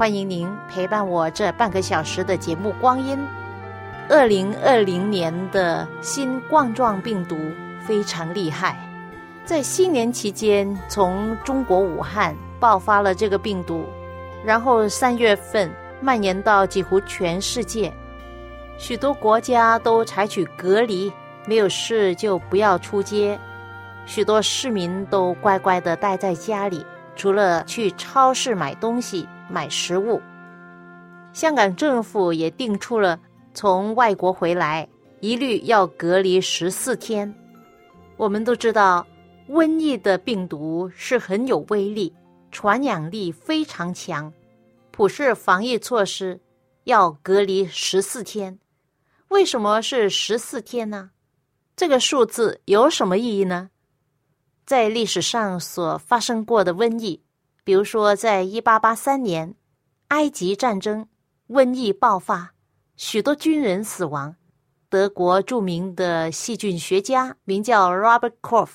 欢迎您陪伴我这半个小时的节目光阴。二零二零年的新冠状病毒非常厉害，在新年期间从中国武汉爆发了这个病毒，然后三月份蔓延到几乎全世界，许多国家都采取隔离，没有事就不要出街，许多市民都乖乖的待在家里，除了去超市买东西。买食物，香港政府也定出了从外国回来一律要隔离十四天。我们都知道，瘟疫的病毒是很有威力，传染力非常强，普世防疫措施要隔离十四天。为什么是十四天呢？这个数字有什么意义呢？在历史上所发生过的瘟疫。比如说，在一八八三年，埃及战争，瘟疫爆发，许多军人死亡。德国著名的细菌学家名叫 Robert Koch，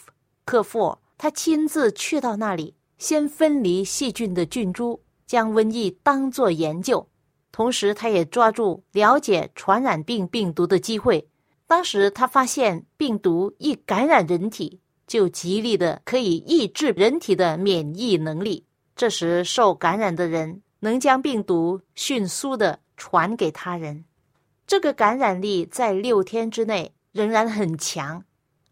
克夫，他亲自去到那里，先分离细菌的菌株，将瘟疫当作研究，同时他也抓住了解传染病病毒的机会。当时他发现，病毒一感染人体，就极力的可以抑制人体的免疫能力。这时，受感染的人能将病毒迅速的传给他人，这个感染力在六天之内仍然很强，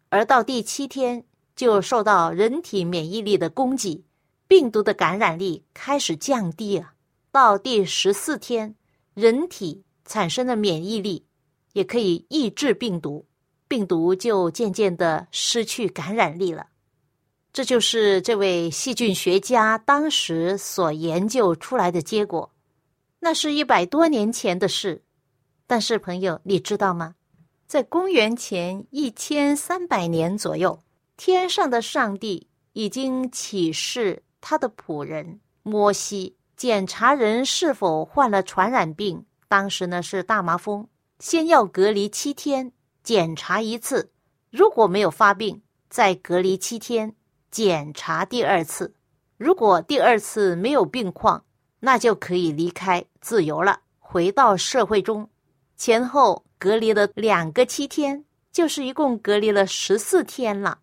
而到第七天就受到人体免疫力的攻击，病毒的感染力开始降低啊。到第十四天，人体产生的免疫力也可以抑制病毒，病毒就渐渐的失去感染力了。这就是这位细菌学家当时所研究出来的结果，那是一百多年前的事。但是，朋友，你知道吗？在公元前一千三百年左右，天上的上帝已经启示他的仆人摩西，检查人是否患了传染病。当时呢是大麻风，先要隔离七天，检查一次，如果没有发病，再隔离七天。检查第二次，如果第二次没有病况，那就可以离开自由了，回到社会中。前后隔离了两个七天，就是一共隔离了十四天了。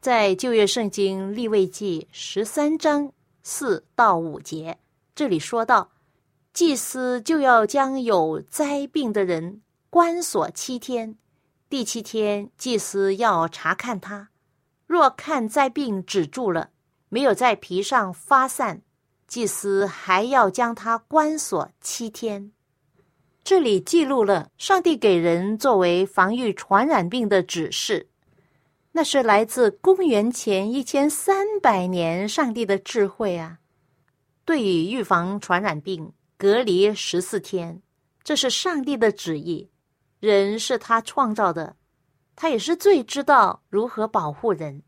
在旧约圣经立位记十三章四到五节，这里说到，祭司就要将有灾病的人关锁七天，第七天祭司要查看他。若看灾病止住了，没有在皮上发散，祭司还要将它关锁七天。这里记录了上帝给人作为防御传染病的指示，那是来自公元前一千三百年上帝的智慧啊！对于预防传染病，隔离十四天，这是上帝的旨意。人是他创造的。他也是最知道如何保护人。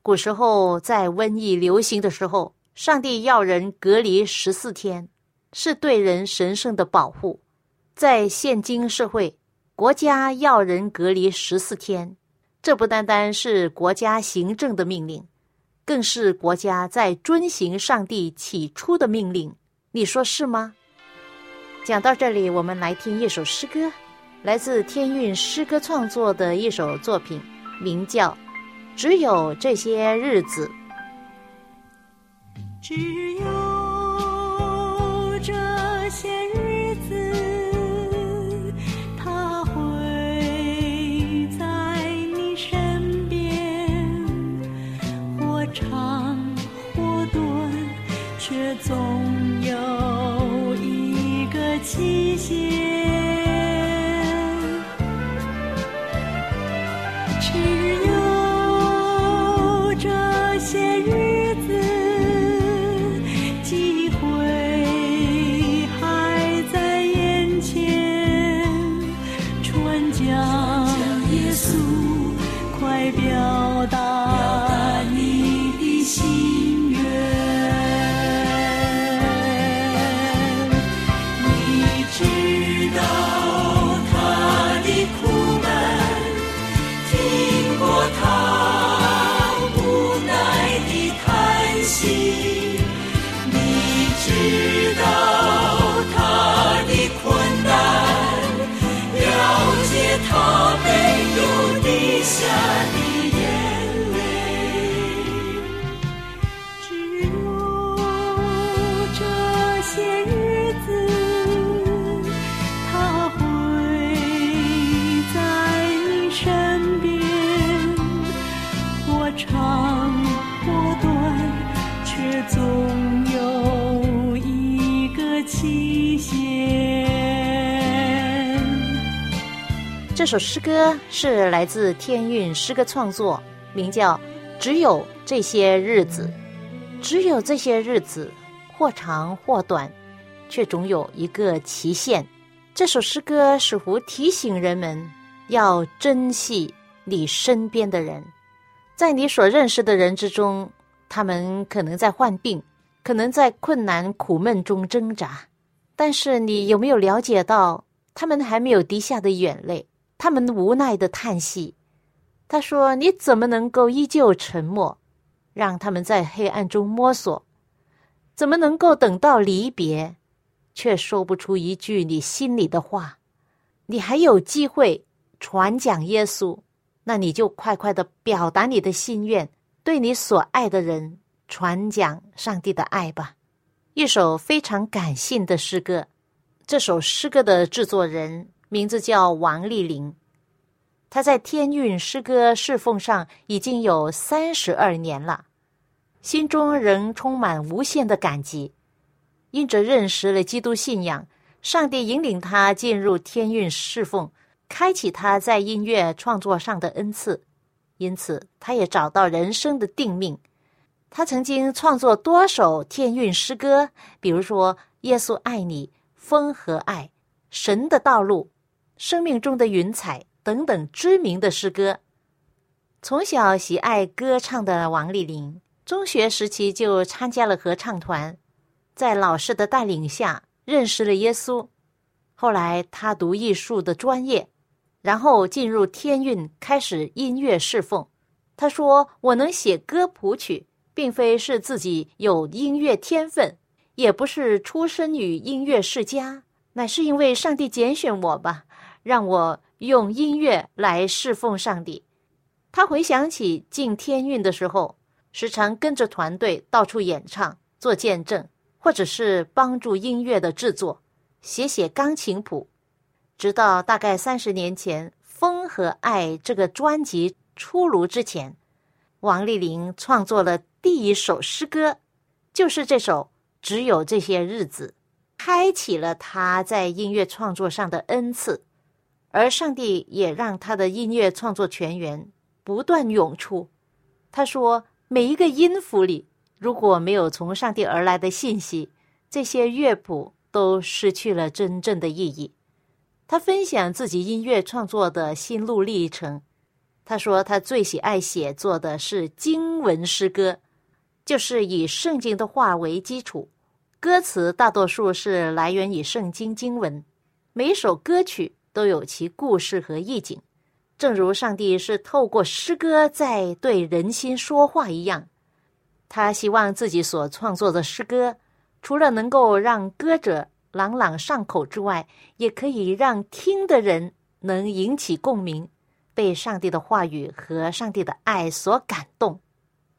古时候在瘟疫流行的时候，上帝要人隔离十四天，是对人神圣的保护。在现今社会，国家要人隔离十四天，这不单单是国家行政的命令，更是国家在遵行上帝起初的命令。你说是吗？讲到这里，我们来听一首诗歌。来自天韵诗歌创作的一首作品名叫只有这些日子。只有这些日子他会在你身边或长或短却总这首诗歌是来自天韵诗歌创作，名叫《只有这些日子》，只有这些日子，或长或短，却总有一个期限。这首诗歌似乎提醒人们要珍惜你身边的人，在你所认识的人之中，他们可能在患病，可能在困难苦闷中挣扎，但是你有没有了解到，他们还没有滴下的眼泪？他们无奈的叹息，他说：“你怎么能够依旧沉默，让他们在黑暗中摸索？怎么能够等到离别，却说不出一句你心里的话？你还有机会传讲耶稣，那你就快快的表达你的心愿，对你所爱的人传讲上帝的爱吧。”一首非常感性的诗歌，这首诗歌的制作人。名字叫王丽玲，她在天韵诗歌侍奉上已经有三十二年了，心中仍充满无限的感激。因着认识了基督信仰，上帝引领他进入天韵侍奉，开启他在音乐创作上的恩赐，因此他也找到人生的定命。他曾经创作多首天韵诗歌，比如说《耶稣爱你》《风和爱》《神的道路》。生命中的云彩等等知名的诗歌，从小喜爱歌唱的王丽玲，中学时期就参加了合唱团，在老师的带领下认识了耶稣。后来他读艺术的专业，然后进入天韵开始音乐侍奉。他说：“我能写歌谱曲，并非是自己有音乐天分，也不是出身于音乐世家，乃是因为上帝拣选我吧。”让我用音乐来侍奉上帝。他回想起进天运的时候，时常跟着团队到处演唱、做见证，或者是帮助音乐的制作，写写钢琴谱。直到大概三十年前，《风和爱》这个专辑出炉之前，王丽玲创作了第一首诗歌，就是这首《只有这些日子》，开启了他在音乐创作上的恩赐。而上帝也让他的音乐创作泉源不断涌出。他说：“每一个音符里，如果没有从上帝而来的信息，这些乐谱都失去了真正的意义。”他分享自己音乐创作的心路历程。他说：“他最喜爱写作的是经文诗歌，就是以圣经的话为基础，歌词大多数是来源于圣经经文，每首歌曲。”都有其故事和意境，正如上帝是透过诗歌在对人心说话一样。他希望自己所创作的诗歌，除了能够让歌者朗朗上口之外，也可以让听的人能引起共鸣，被上帝的话语和上帝的爱所感动。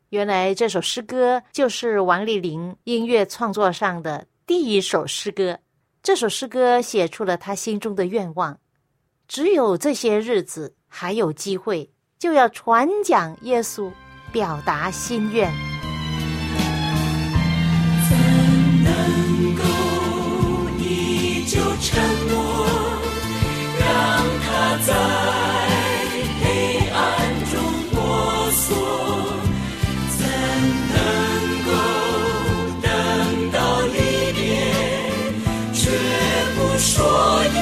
原来这首诗歌就是王丽玲音乐创作上的第一首诗歌。这首诗歌写出了他心中的愿望。只有这些日子还有机会就要传讲耶稣表达心愿。怎能够依旧沉默让它在黑暗中摸索怎能够等到离别却不说一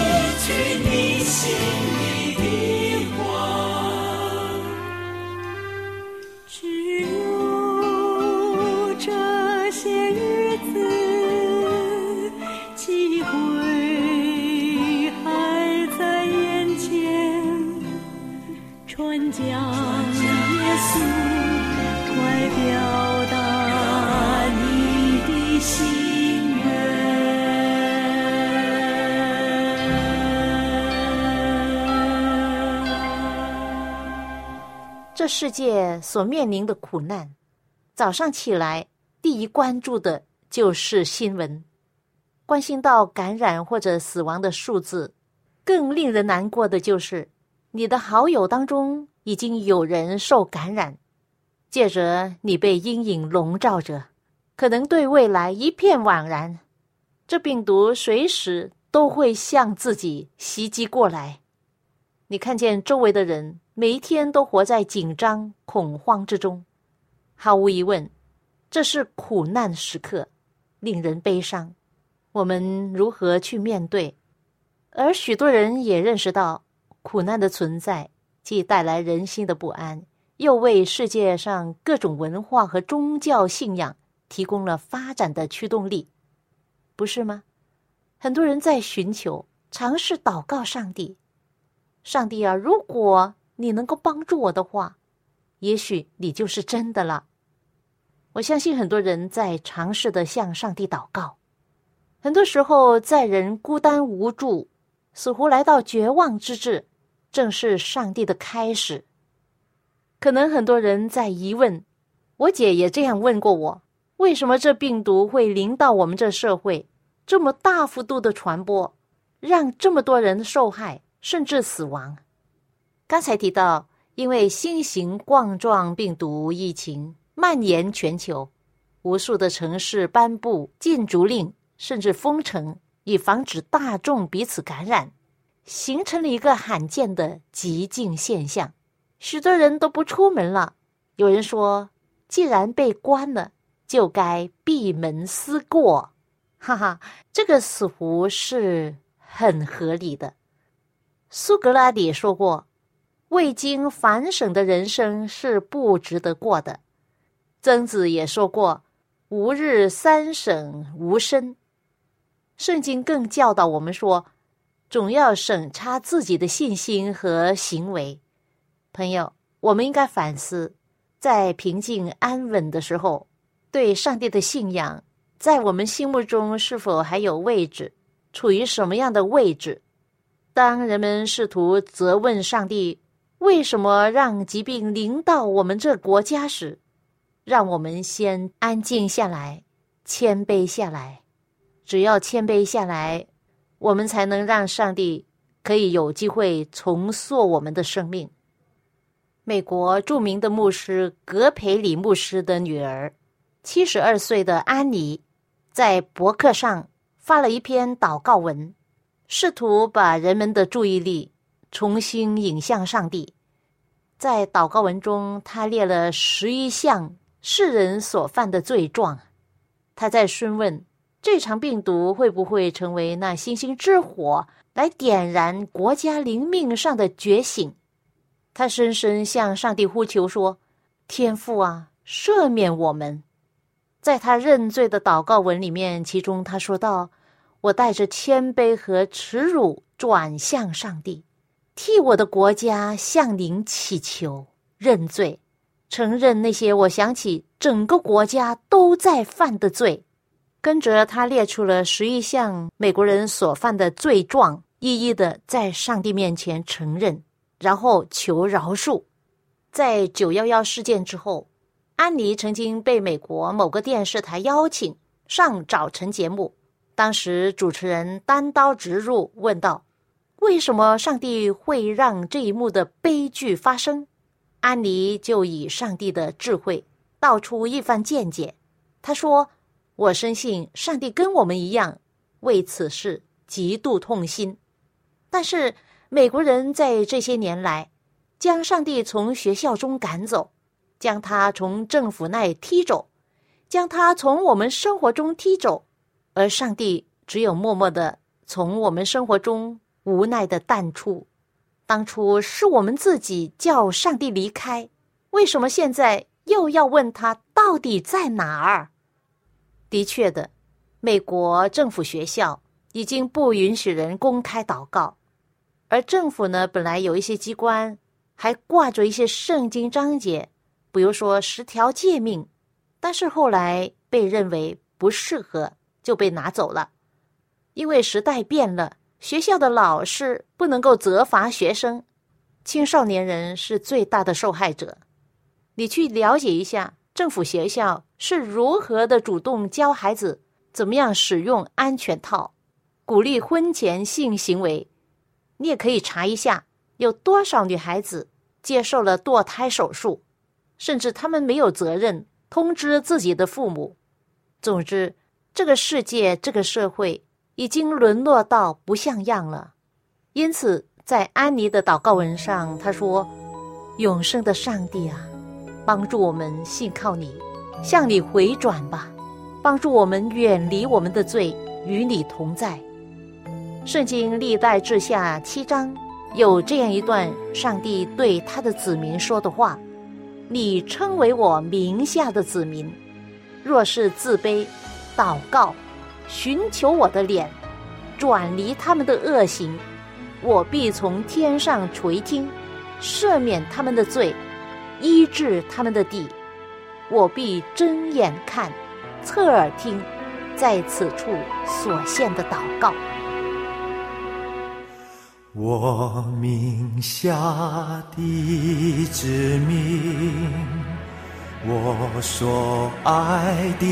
句这世界所面临的苦难，早上起来第一关注的就是新闻，关心到感染或者死亡的数字。更令人难过的就是，你的好友当中已经有人受感染，借着你被阴影笼罩着，可能对未来一片惘然。这病毒随时都会向自己袭击过来。你看见周围的人每一天都活在紧张、恐慌之中，毫无疑问，这是苦难时刻，令人悲伤。我们如何去面对？而许多人也认识到，苦难的存在既带来人心的不安，又为世界上各种文化和宗教信仰提供了发展的驱动力，不是吗？很多人在寻求、尝试祷告上帝。上帝啊，如果你能够帮助我的话，也许你就是真的了。我相信很多人在尝试的向上帝祷告。很多时候，在人孤单无助、似乎来到绝望之至，正是上帝的开始。可能很多人在疑问，我姐也这样问过我：为什么这病毒会临到我们这社会，这么大幅度的传播，让这么多人受害？甚至死亡。刚才提到，因为新型冠状病毒疫情蔓延全球，无数的城市颁布禁足令，甚至封城，以防止大众彼此感染，形成了一个罕见的极静现象。许多人都不出门了。有人说，既然被关了，就该闭门思过。哈哈，这个似乎是很合理的。苏格拉底说过：“未经反省的人生是不值得过的。”曾子也说过：“吾日三省吾身。”圣经更教导我们说：“总要审查自己的信心和行为。”朋友，我们应该反思，在平静安稳的时候，对上帝的信仰在我们心目中是否还有位置？处于什么样的位置？当人们试图责问上帝为什么让疾病临到我们这国家时，让我们先安静下来，谦卑下来。只要谦卑下来，我们才能让上帝可以有机会重塑我们的生命。美国著名的牧师格培里牧师的女儿，七十二岁的安妮，在博客上发了一篇祷告文。试图把人们的注意力重新引向上帝。在祷告文中，他列了十一项世人所犯的罪状。他在询问这场病毒会不会成为那星星之火，来点燃国家灵命上的觉醒。他深深向上帝呼求说：“天父啊，赦免我们！”在他认罪的祷告文里面，其中他说道。我带着谦卑和耻辱转向上帝，替我的国家向您祈求认罪，承认那些我想起整个国家都在犯的罪。跟着他列出了十一项美国人所犯的罪状，一一的在上帝面前承认，然后求饶恕。在九幺幺事件之后，安妮曾经被美国某个电视台邀请上早晨节目。当时主持人单刀直入问道：“为什么上帝会让这一幕的悲剧发生？”安妮就以上帝的智慧道出一番见解。他说：“我深信上帝跟我们一样，为此事极度痛心。但是美国人在这些年来将上帝从学校中赶走，将他从政府那踢走，将他从我们生活中踢走。”而上帝只有默默的从我们生活中无奈的淡出。当初是我们自己叫上帝离开，为什么现在又要问他到底在哪儿？的确的，美国政府学校已经不允许人公开祷告，而政府呢，本来有一些机关还挂着一些圣经章节，比如说十条诫命，但是后来被认为不适合，就被拿走了，因为时代变了。学校的老师不能够责罚学生，青少年人是最大的受害者。你去了解一下政府学校是如何的主动教孩子怎么样使用安全套，鼓励婚前性行为。你也可以查一下有多少女孩子接受了堕胎手术，甚至他们没有责任通知自己的父母。总之，这个世界，这个社会。已经沦落到不像样了，因此在安妮的祷告文上，他说：“永生的上帝啊，帮助我们信靠你，向你回转吧，帮助我们远离我们的罪，与你同在。”圣经历代志下七章有这样一段上帝对他的子民说的话：“你称为我名下的子民，若是自卑，祷告。”寻求我的脸，转离他们的恶行，我必从天上垂听，赦免他们的罪，医治他们的地。我必睁眼看，侧耳听，在此处所献的祷告。我名下的子民。我所爱的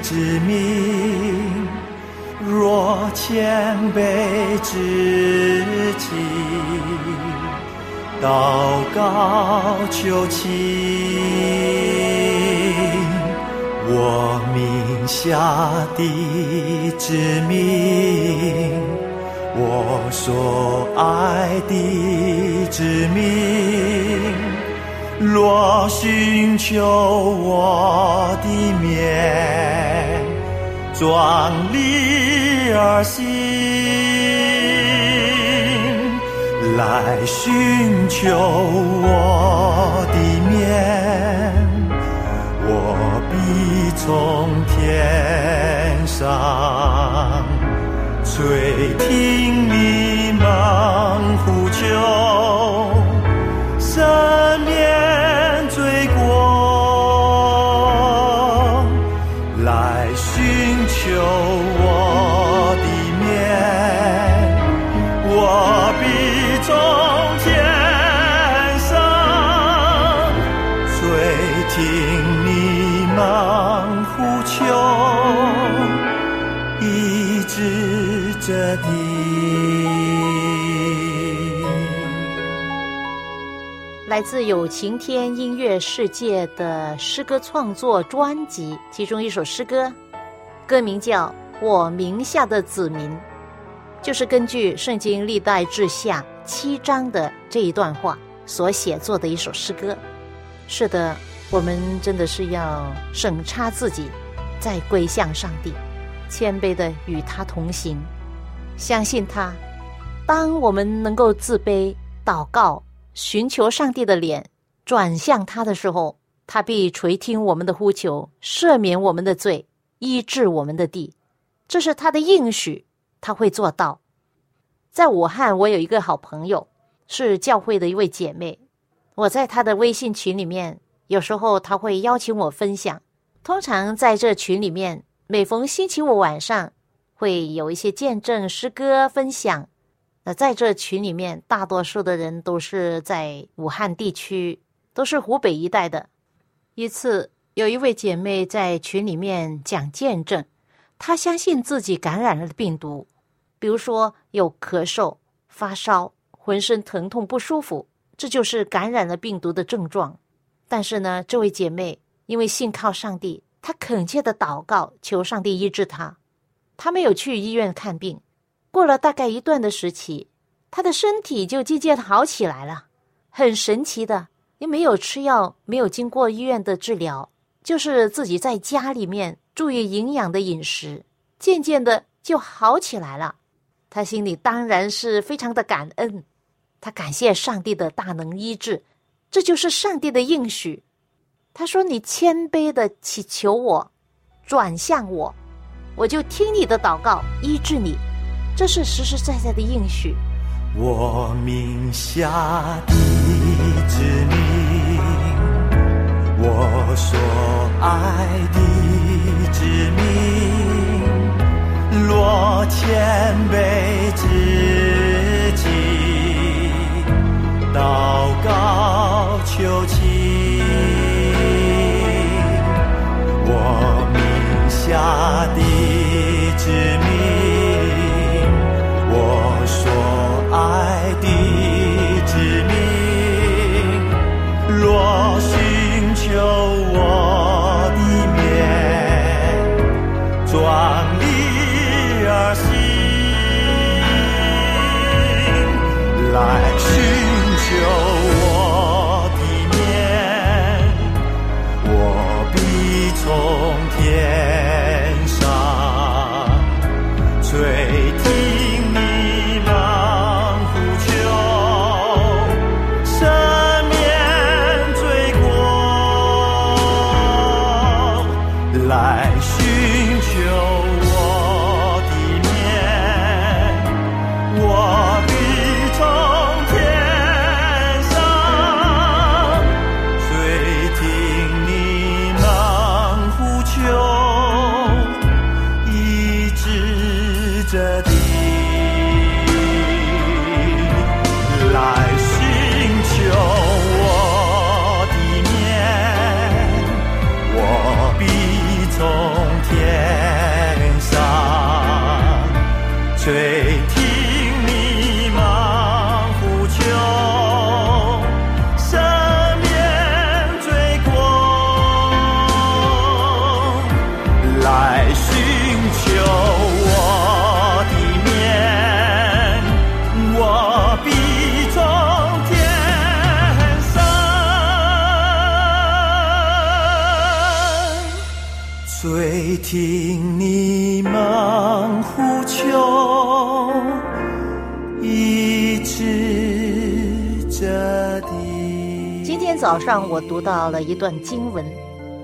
子民，若谦卑自己，祷告求情，我名下的子民，我所爱的子民。若寻求我的面，壮丽而新，来寻求我的面，我必从天上垂听你们呼求。三年罪过，来寻求我的面，我必从天上垂听你们呼求，医治这地。来自有晴天音乐世界的诗歌创作专辑，其中一首诗歌，歌名叫《我名下的子民》，就是根据《圣经历代志下》七章的这一段话所写作的一首诗歌。是的，我们真的是要审查自己，再归向上帝，谦卑的与他同行，相信他。当我们能够自卑祷告。寻求上帝的脸，转向他的时候，他必垂听我们的呼求，赦免我们的罪，医治我们的地。这是他的应许，他会做到。在武汉，我有一个好朋友，是教会的一位姐妹。我在她的微信群里面，有时候她会邀请我分享。通常在这群里面，每逢星期五晚上，会有一些见证诗歌分享。在这群里面，大多数的人都是在武汉地区，都是湖北一带的。一次，有一位姐妹在群里面讲见证，她相信自己感染了病毒，比如说有咳嗽、发烧、浑身疼痛不舒服，这就是感染了病毒的症状。但是呢，这位姐妹因为信靠上帝，她恳切的祷告，求上帝医治她。她没有去医院看病。过了大概一段的时期，他的身体就渐渐好起来了，很神奇的，也没有吃药，没有经过医院的治疗，就是自己在家里面注意营养的饮食，渐渐的就好起来了。他心里当然是非常的感恩，他感谢上帝的大能医治，这就是上帝的应许。他说：“你谦卑的祈求我，转向我，我就听你的祷告，医治你。”这是实实在在的应许。我名下的子民，我所爱的子民，若谦卑自己，祷告求情，我名下的子民，地之名，若寻求我的面，壮丽而新，来早上我读到了一段经文，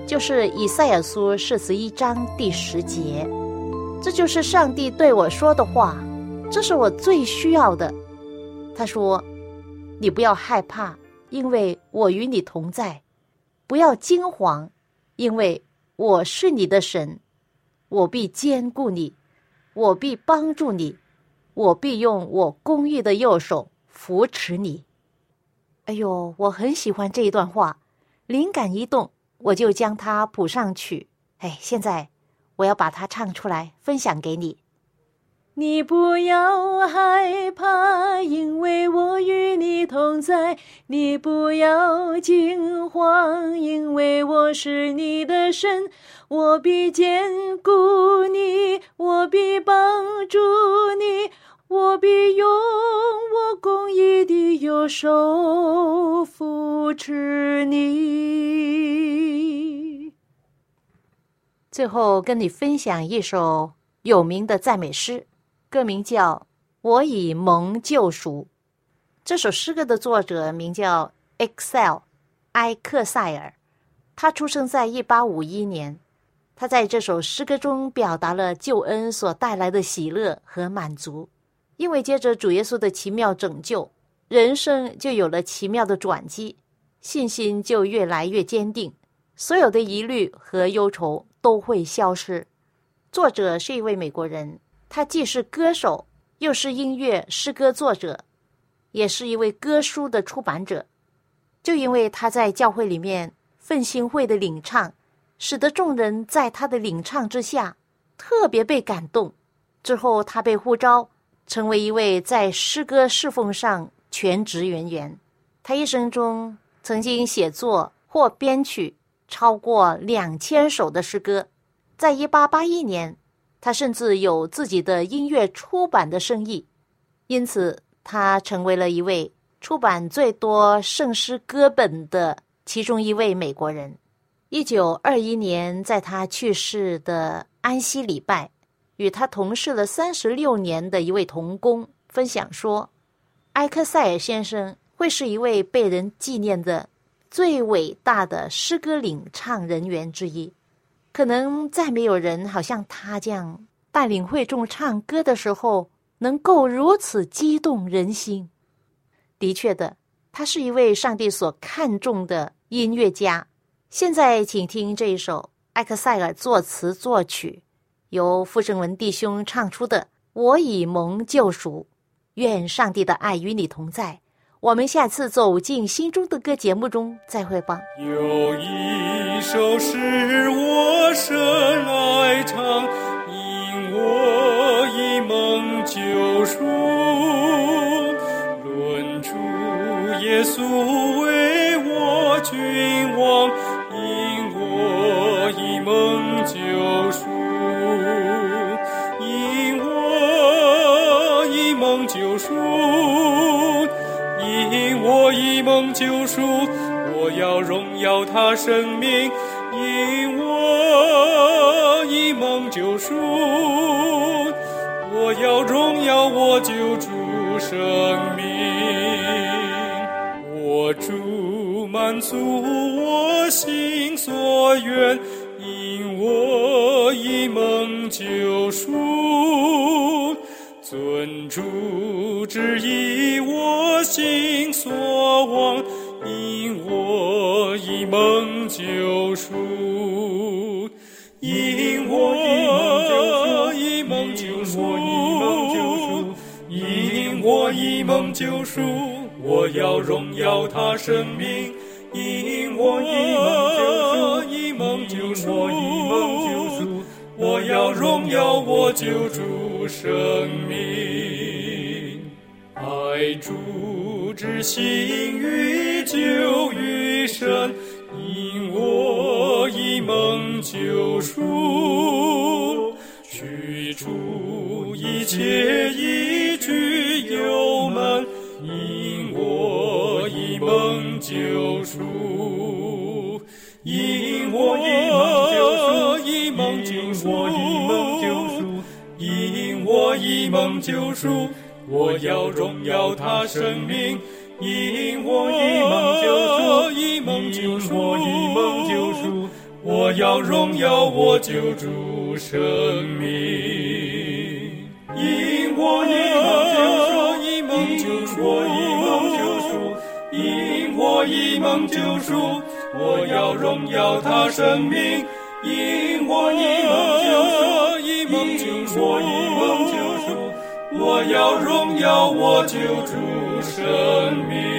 就是以赛亚书四十一章第十节，这就是上帝对我说的话，这是我最需要的。他说：“你不要害怕，因为我与你同在；不要惊惶，因为我是你的神，我必坚固你，我必帮助你，我必用我公义的右手扶持你。”哎呦，我很喜欢这一段话，灵感一动，我就将它谱上去。哎，现在我要把它唱出来，分享给你。你不要害怕，因为我与你同在；你不要惊慌，因为我是你的神。我必坚固你，我必帮助你，我必用我公义的右手扶持你。最后跟你分享一首有名的赞美诗，歌名叫《我已蒙救赎》。这首诗歌的作者名叫 Excel 埃克塞尔，他出生在一八五一年。他在这首诗歌中表达了救恩所带来的喜乐和满足，因为接着主耶稣的奇妙拯救，人生就有了奇妙的转机，信心就越来越坚定，所有的疑虑和忧愁都会消失。作者是一位美国人，他既是歌手，又是音乐诗歌作者，也是一位歌书的出版者。就因为他在教会里面奋兴会的领唱。使得众人在他的领唱之下特别被感动。之后，他被呼召成为一位在诗歌侍奉上全职人员。他一生中曾经写作或编曲超过两千首的诗歌。在一八八一年，他甚至有自己的音乐出版的生意，因此他成为了一位出版最多圣诗歌本的其中一位美国人。一九二一年，在他去世的安息礼拜，与他同事了三十六年的一位同工分享说，埃克塞尔先生会是一位被人纪念的最伟大的诗歌领唱人员之一。可能再没有人好像他这样带领会众唱歌的时候，能够如此激动人心。的确的，他是一位上帝所看重的音乐家。现在，请听这一首埃克塞尔作词作曲。由傅盛文弟兄唱出的《我已蒙救赎》，愿上帝的爱与你同在。我们下次走进心中的歌节目中再会吧。有一首诗我深爱唱，因我已蒙救赎，论主耶稣为我君王，因我已蒙救赎。一梦救赎，我要荣耀他生命；因我一梦救赎，我要荣耀我救主生命。我主满足我心所愿，因我一梦救赎。尊主之意，我心所望，因我一梦救赎，因我一梦救赎，因我一梦救赎，我要荣耀他生命，因我一梦救赎，我已蒙救赎，我要荣耀我救主。生命，爱主之心愈久愈深，因我已蒙救赎，驱除一切一句忧闷，因我已蒙救赎，因我已蒙救赎，我已蒙救赎。我一梦救赎，我要荣耀他生命；因我一梦救赎，一梦救赎，我一梦救赎，我要荣耀我救主生命。因我一梦救赎，一梦救赎，我一梦救赎；因我一梦救赎，我要荣耀他生命。因我一梦救赎，一梦救赎，我一梦救赎，我要荣耀我救主生命。